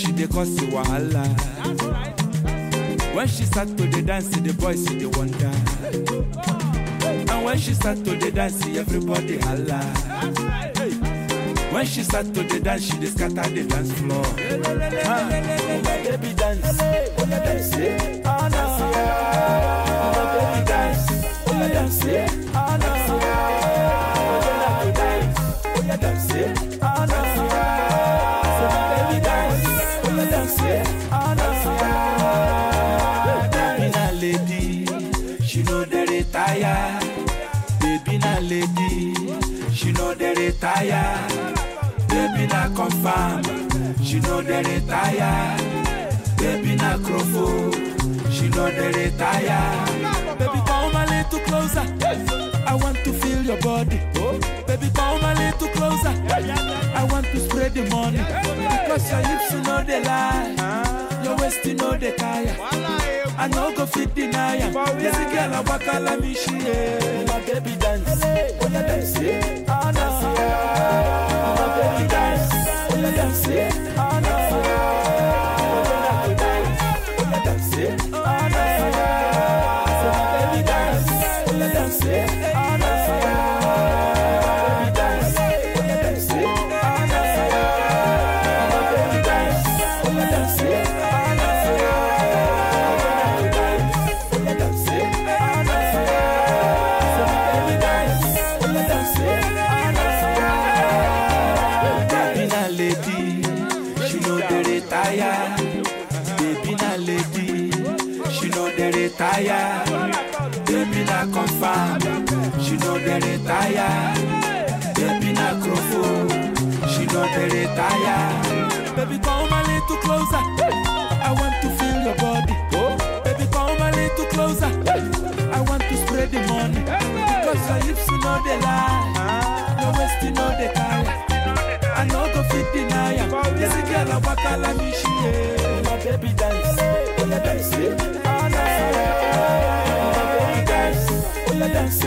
she dey cause you wahala. When she start to the dance, the boys see the wonder. And when she start to the dance, everybody holla. When she start to the dance, she dey scatter the dance floor. Confirm, she know dey retire. Baby na crofo, she know dey retire. Baby come a little closer, I want to feel your body. Baby come a little closer, I want to spread the money. Because your hips you know they lie, your waist you know they tire. I no go fit deny am. This girl a waka like me she. My baby dance, oh yeah dance, yeah. ah no. My baby dance, oh Baby come a little closer, I want to feel your body. Baby come a little closer, I want to spread the money. Because your hips you know they lie, your waist you know they tire. I no go fit deny am. This girl a waka like me she eh. My baby dance, oh yeah dance, yeah. ah no. My baby dance, oh yeah dance,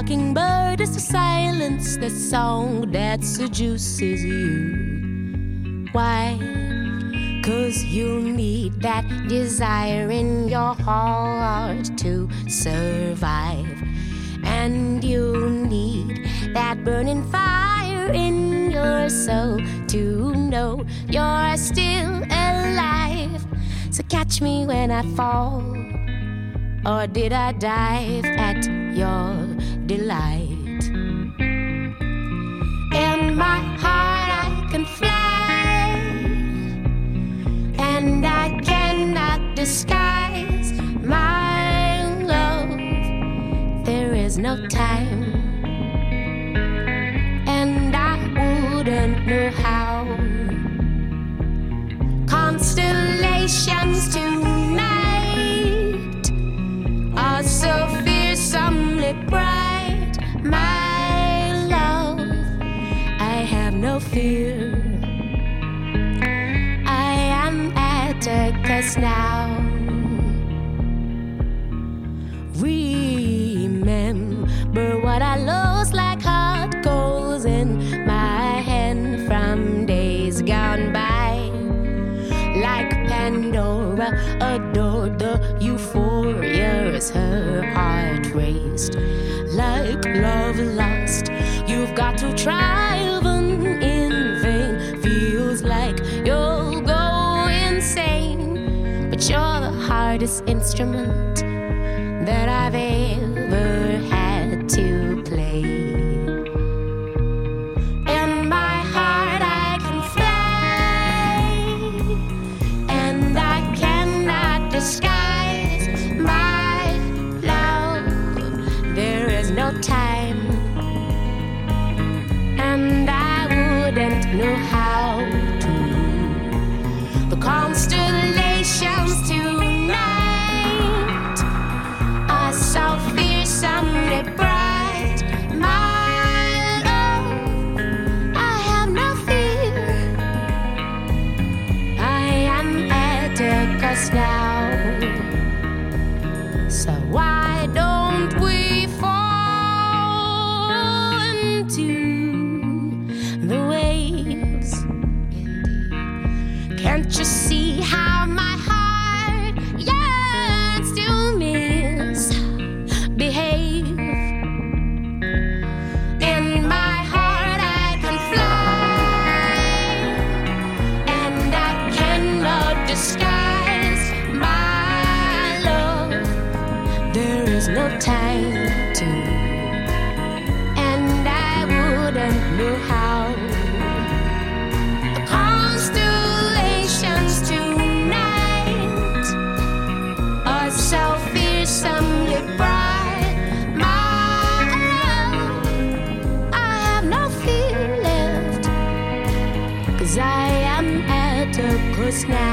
mockingbird is to silence the song that seduces you. Why? Cause you need that desire in your heart to survive. And you need that burning fire in your soul to know you're still alive. So catch me when I fall. Or did I dive at your delight? In my heart, I can fly, and I cannot disguise my love. There is no time, and I wouldn't know how. Constellations tonight Atticus now. Remember what I lost like hot coals in my hand from days gone by like Pandora adored the euphoria as her heart raced. Like love lost, you've got to try instrument that I've ever Atticus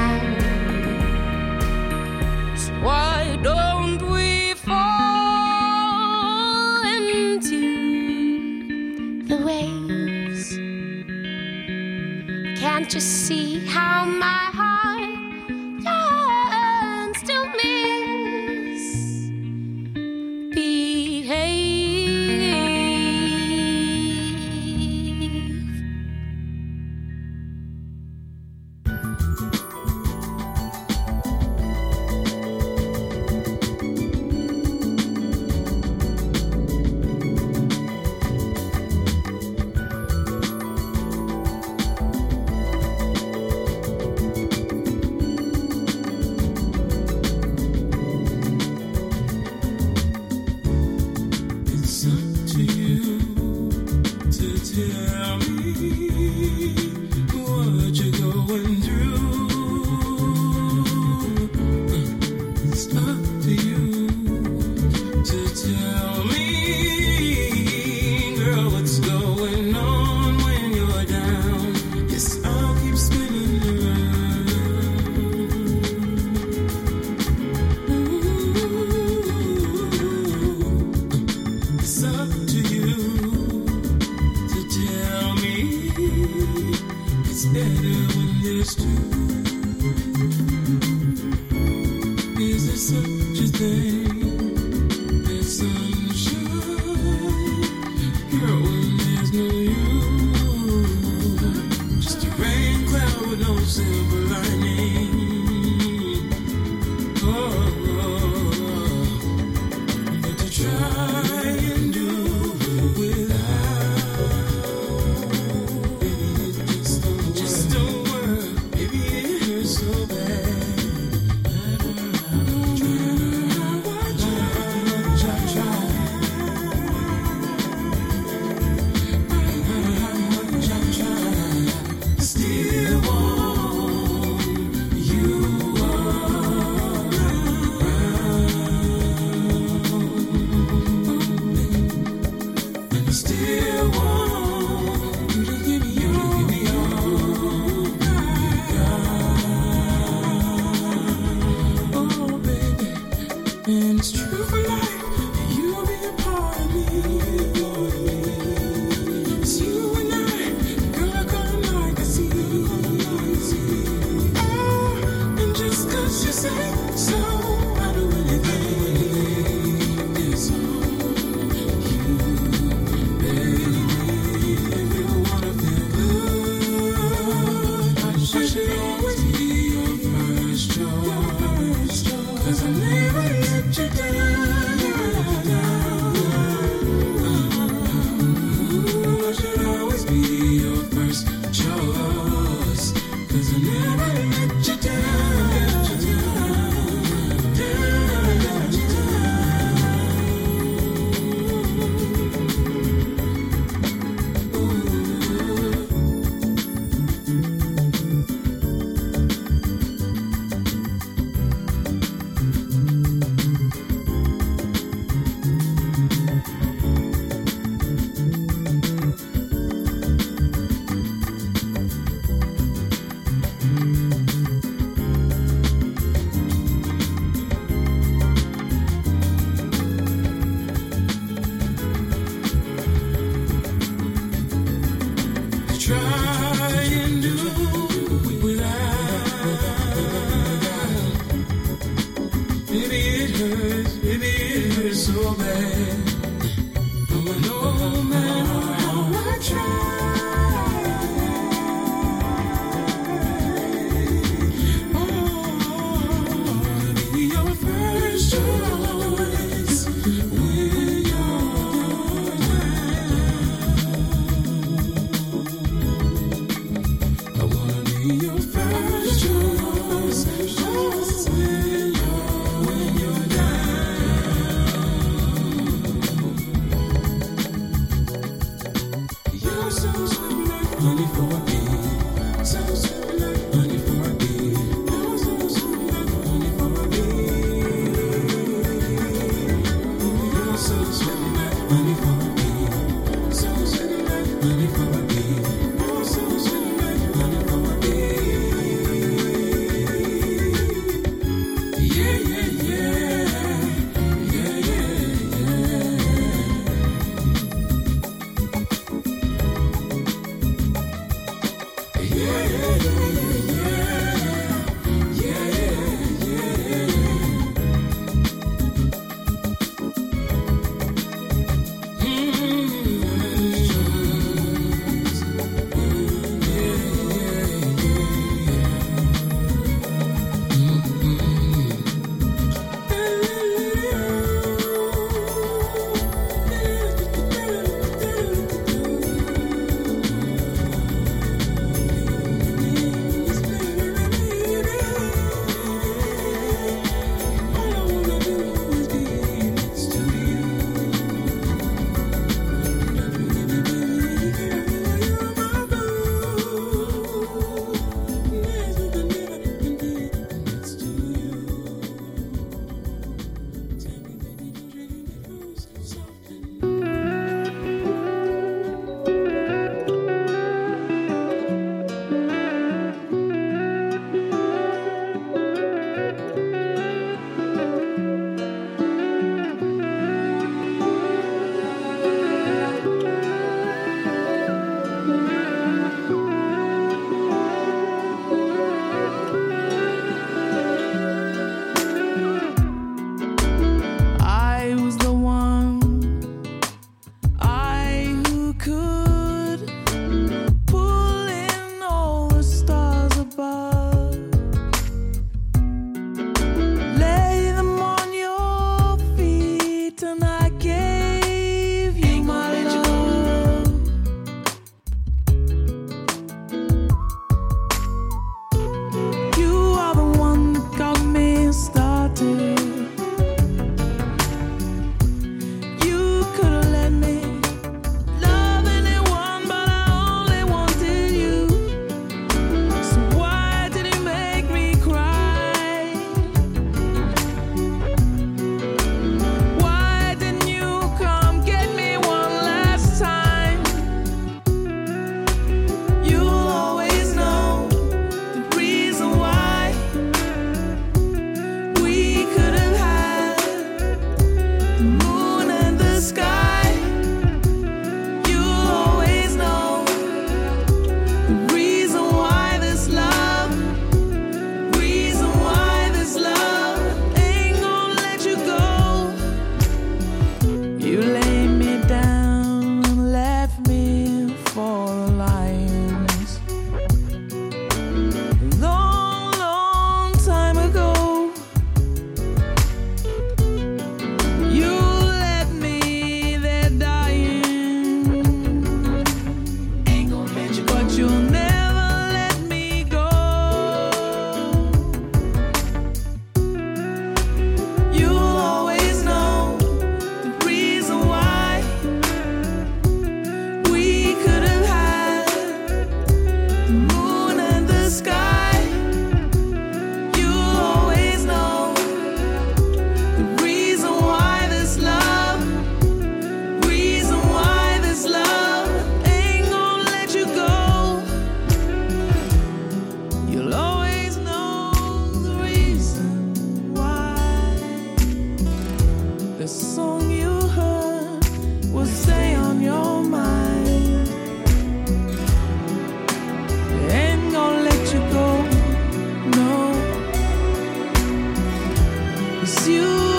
Cause you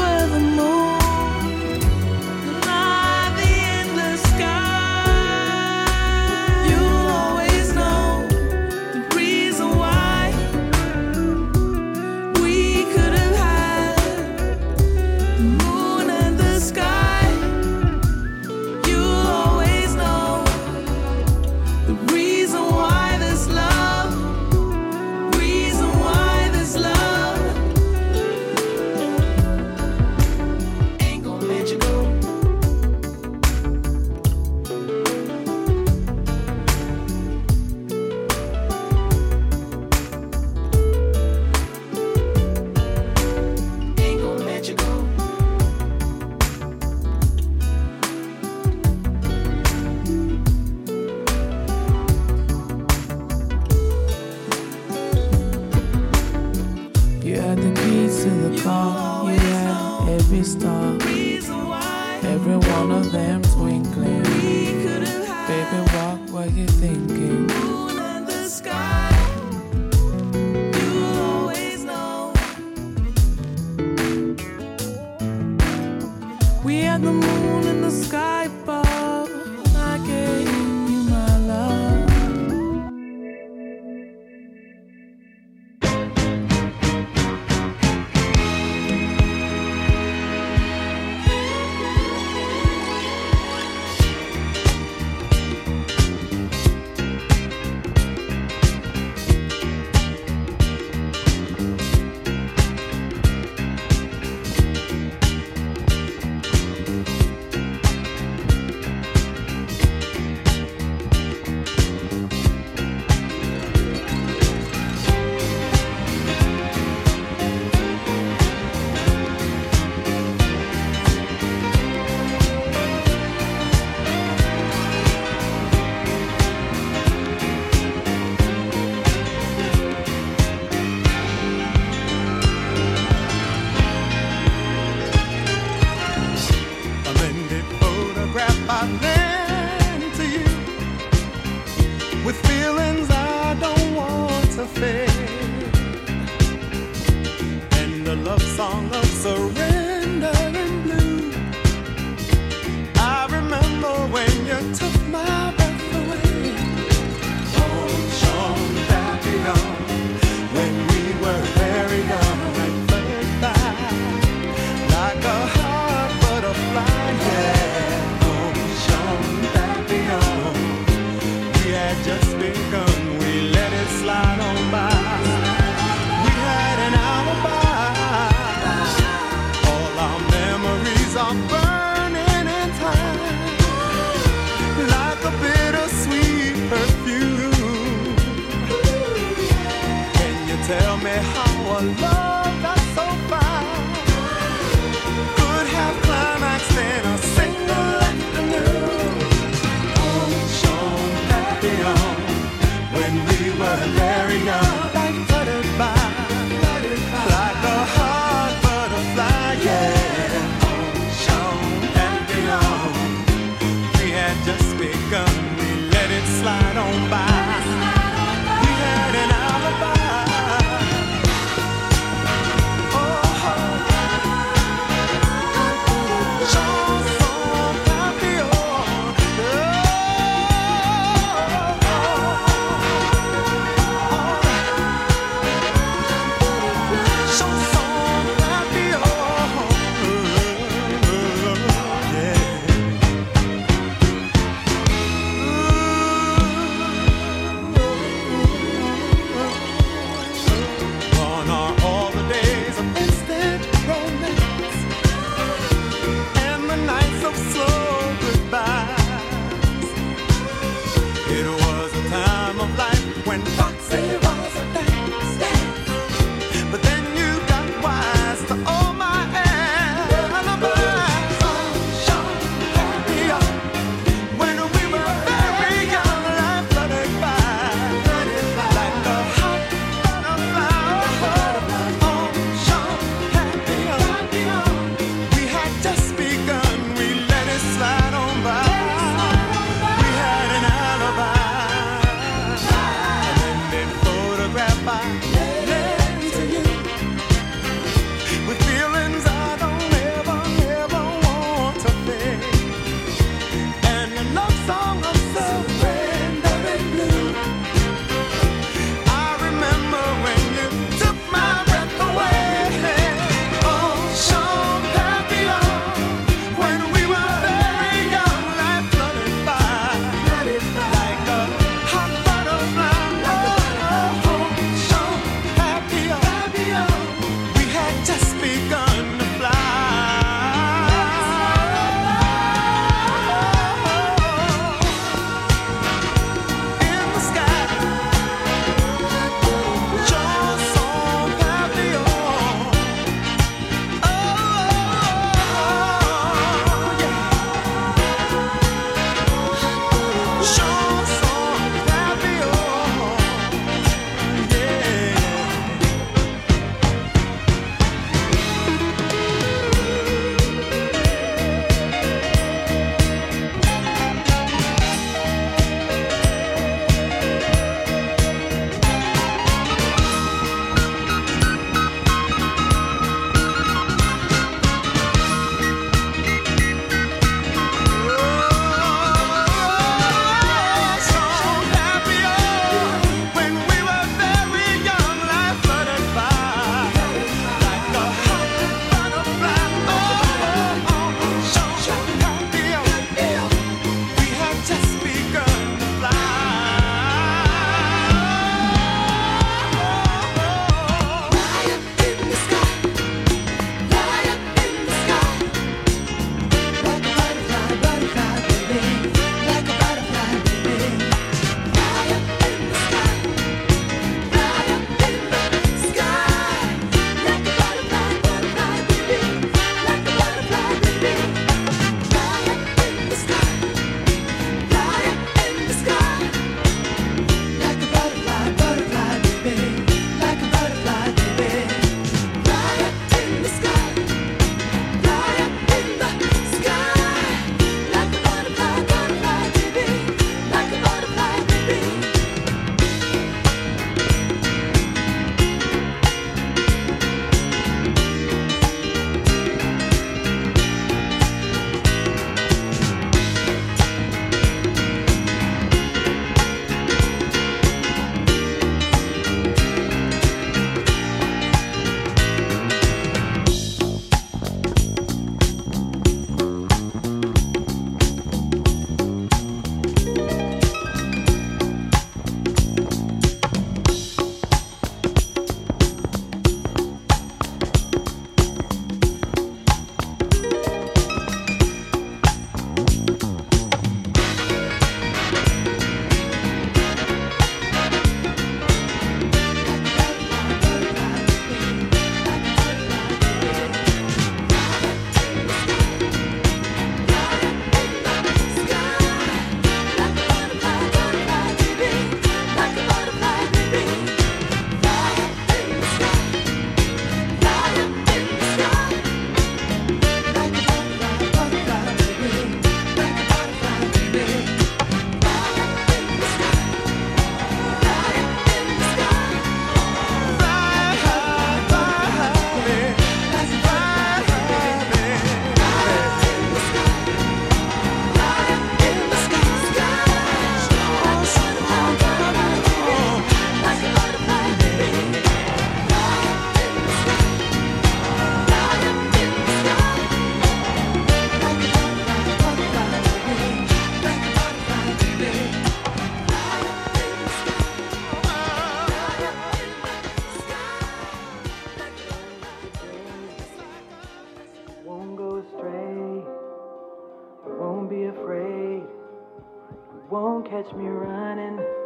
won't catch me running.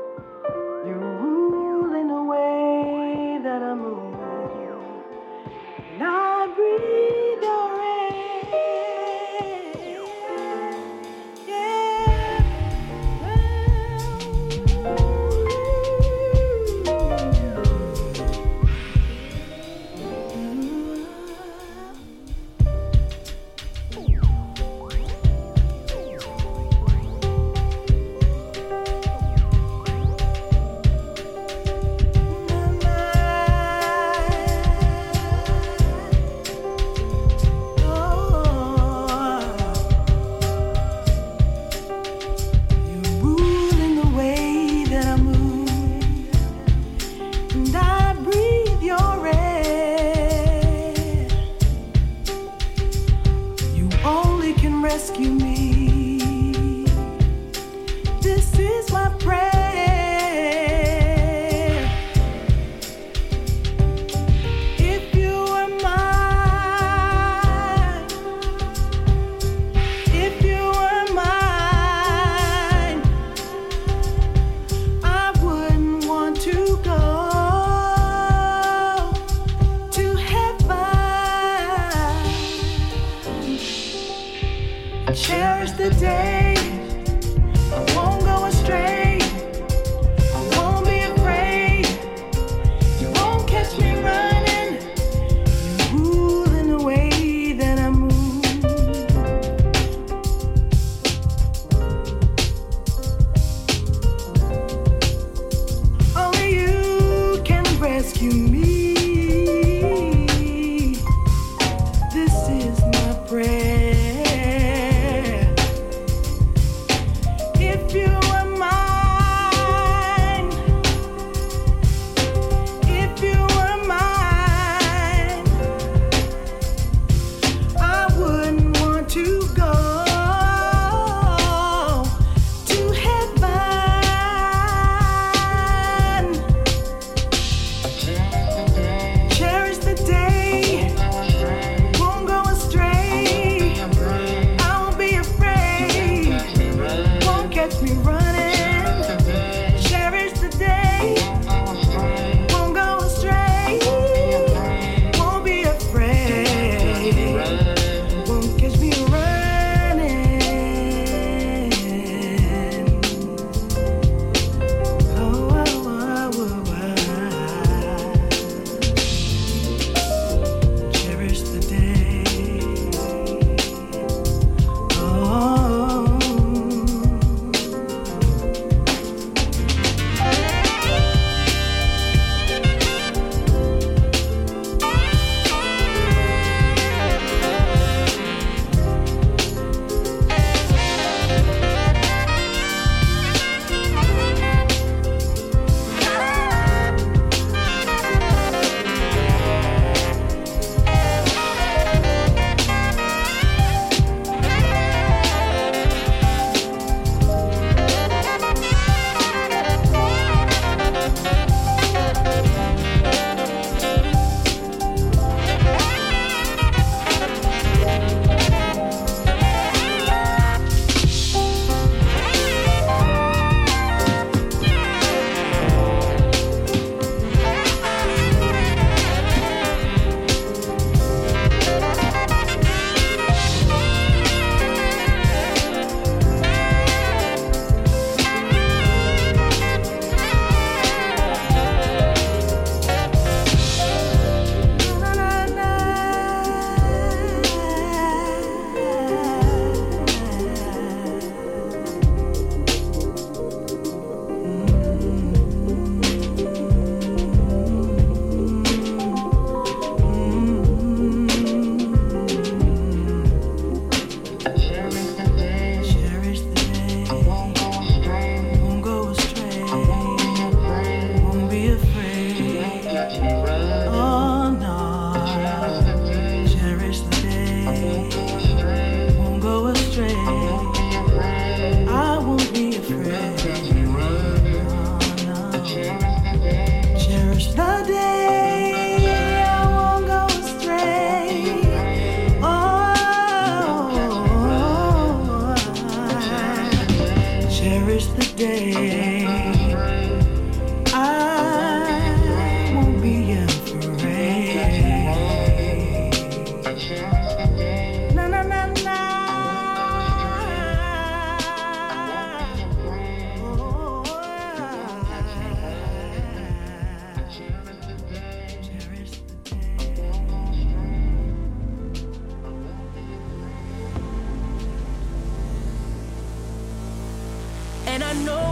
Rescue me.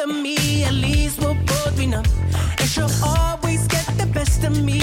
of me. At least we'll both be numb, and she'll always get the best of me.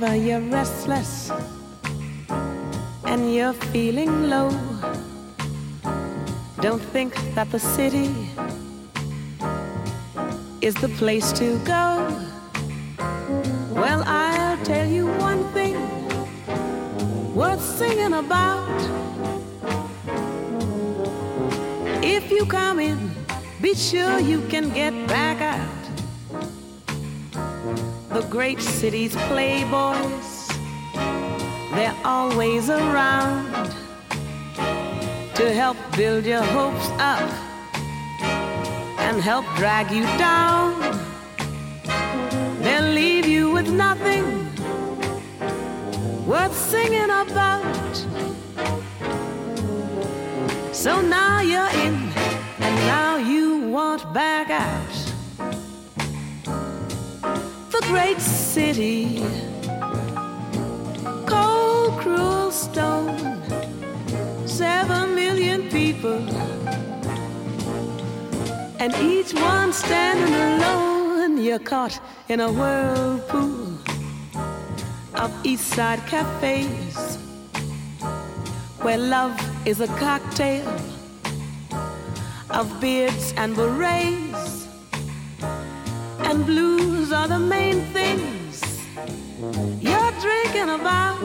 If you're restless and you're feeling low, don't think that the city is the place to go. Well, I'll tell you one thing worth singing about. If you come in, be sure you can get back out. The great city's playboys, they're always around to help build your hopes up and help drag you down. They'll leave you with nothing worth singing about. So now you're in, and now you want back out. Great city, cold, cruel stone, seven million people, and each one standing alone. You're caught in a whirlpool of East Side cafes where love is a cocktail of beards and berets, and blues are the main things you're drinking about.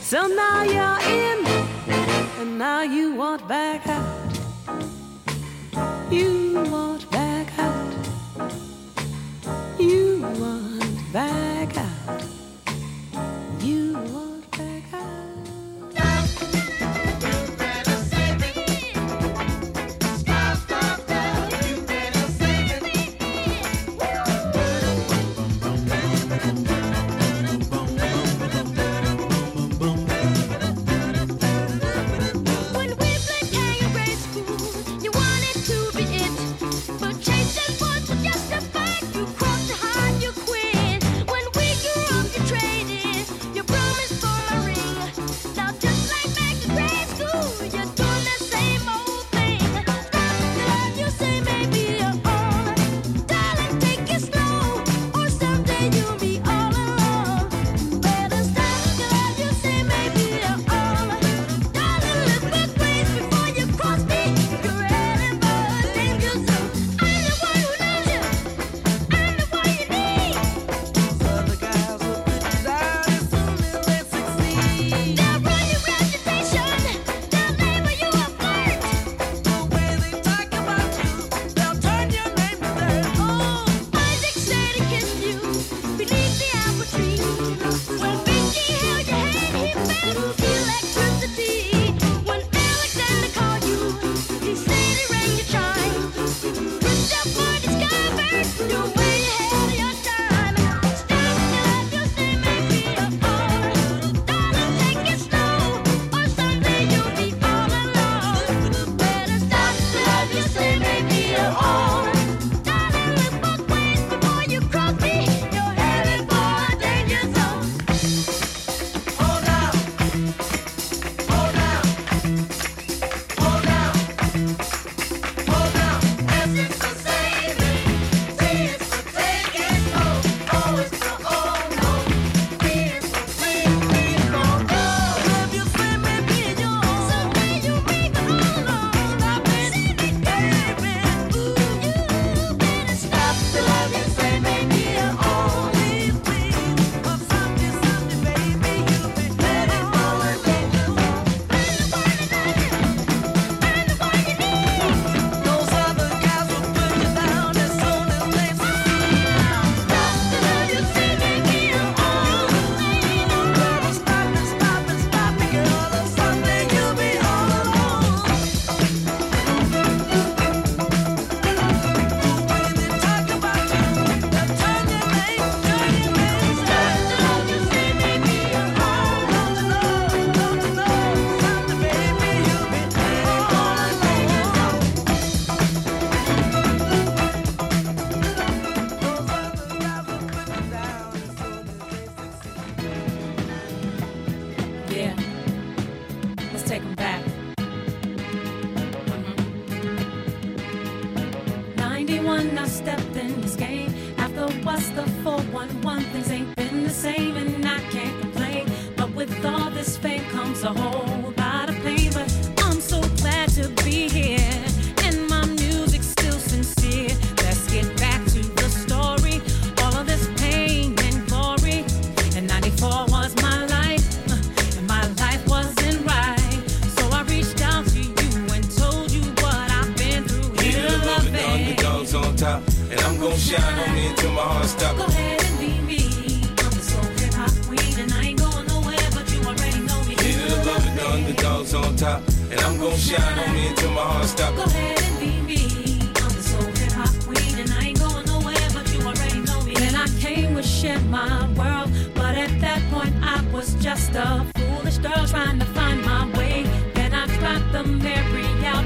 So now you're in, and now you want back out. You want back out. You want back out.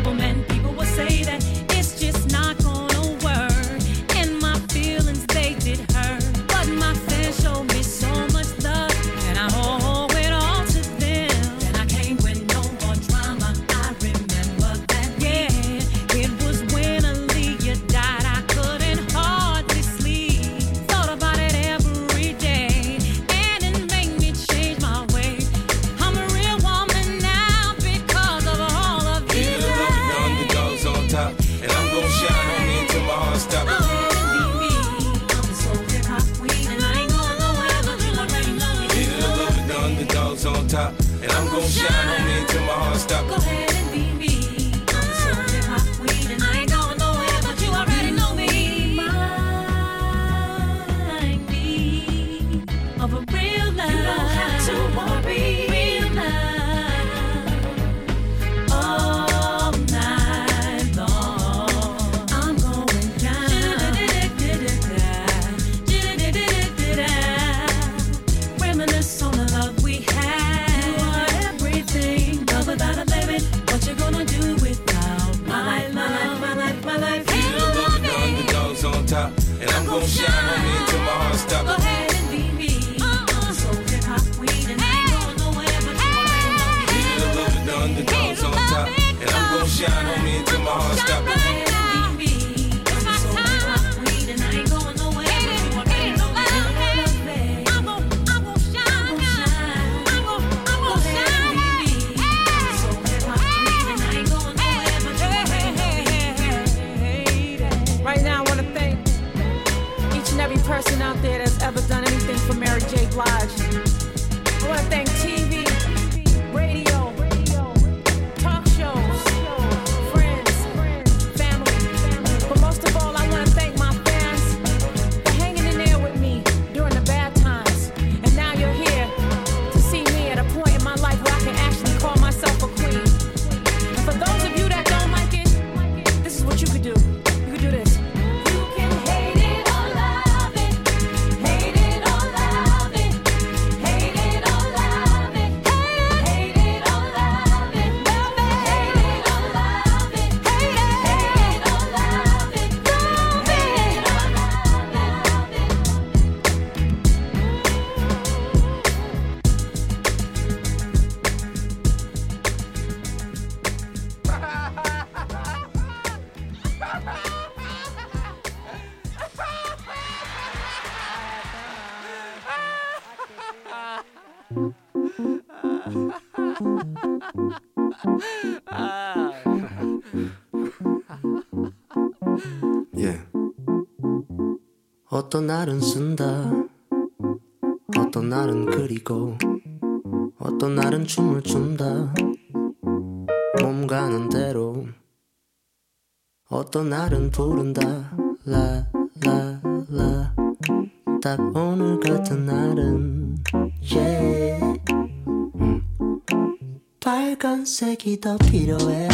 people, people will say that. Out there that's ever done anything for Mary J. Blige. I want to thank TV, 어떤 날은 쓴다. 어떤 날은 그리고 어떤 날은 춤을 춘다. 몸 가는 대로 어떤 날은 부른다. 라라라. 딱 오늘 같은 날은 yeah. 음. 빨간색이 더 필요해.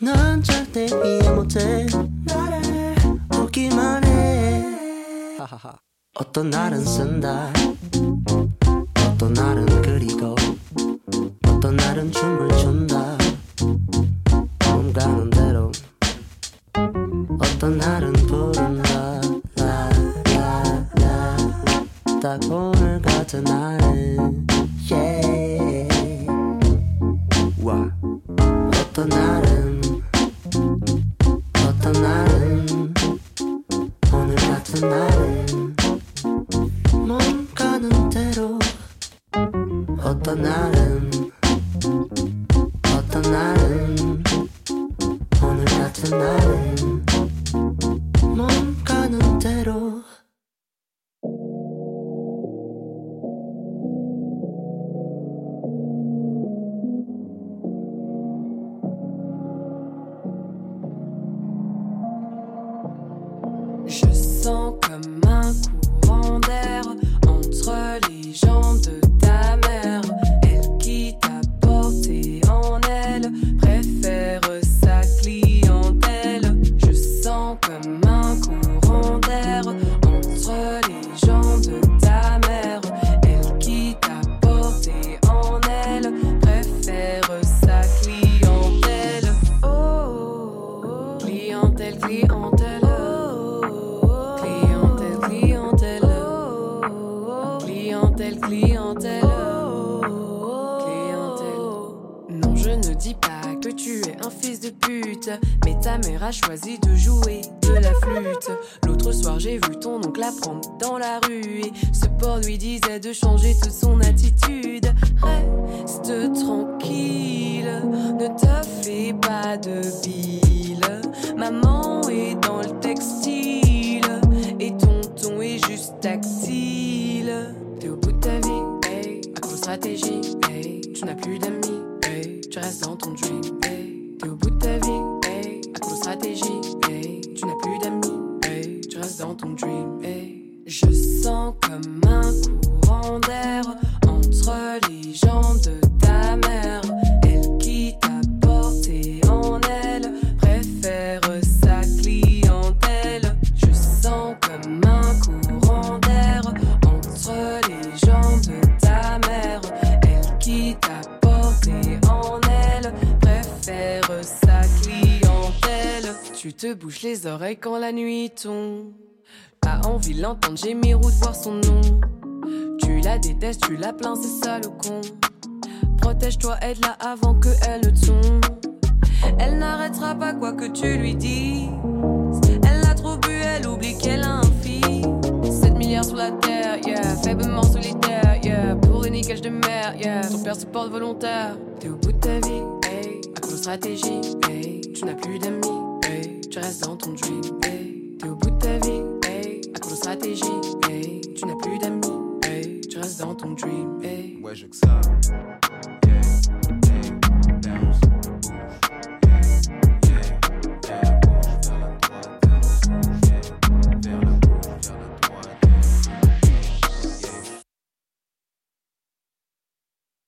난 절대 이해 못해. 나를 웃기만 해. 어떤 날은 쓴다. 어떤 날은 그리고. 어떤 날은 춤을 춘다. 몸 가는 대로. 어떤 날은 부른다. 딱 오늘 같은 날은. Yeah. 와. 어떤 날은 어떤 날은 어떤 날은 오늘 같은 날은 ton oncle la prendre dans la rue et ce port lui disait de changer toute son attitude. Reste tranquille, ne te fais pas de bile. Maman est dans le textile et tonton est juste tactile. T'es au bout de ta vie, hey, de stratégie, hey, tu n'as plus d'amis, hey, tu restes dans ton dream, hey, t'es au bout de ta vie, dans ton dream. Je sens comme un courant d'air entre les jambes de ta mère, elle qui t'a porté en elle préfère sa clientèle. Je sens comme un courant d'air entre les jambes de ta mère. Elle qui t'a porté en elle préfère sa clientèle. Tu te bouches les oreilles quand la nuit tombe. T'as envie de l'entendre gémir ou de voir son nom. Tu la détestes, tu la plains, c'est ça le con. Protège-toi, aide-la avant que elle ne tombe. Elle n'arrêtera pas quoi que tu lui dises. Elle a trop bu, elle oublie qu'elle a un fils. 7 milliards sur la terre, yeah. Faiblement solitaire, yeah. Pour une niquage de mer, yeah. Ton père se porte volontaire. T'es au bout de ta vie, hey. À cause stratégie, hey. Tu n'as plus d'amis, hey. Tu restes dans ton dream, hey. T'es au bout de ta vie, stratégie. Tu n'as plus d'amis, hey. Tu restes dans ton dream. Ouais, je que ça.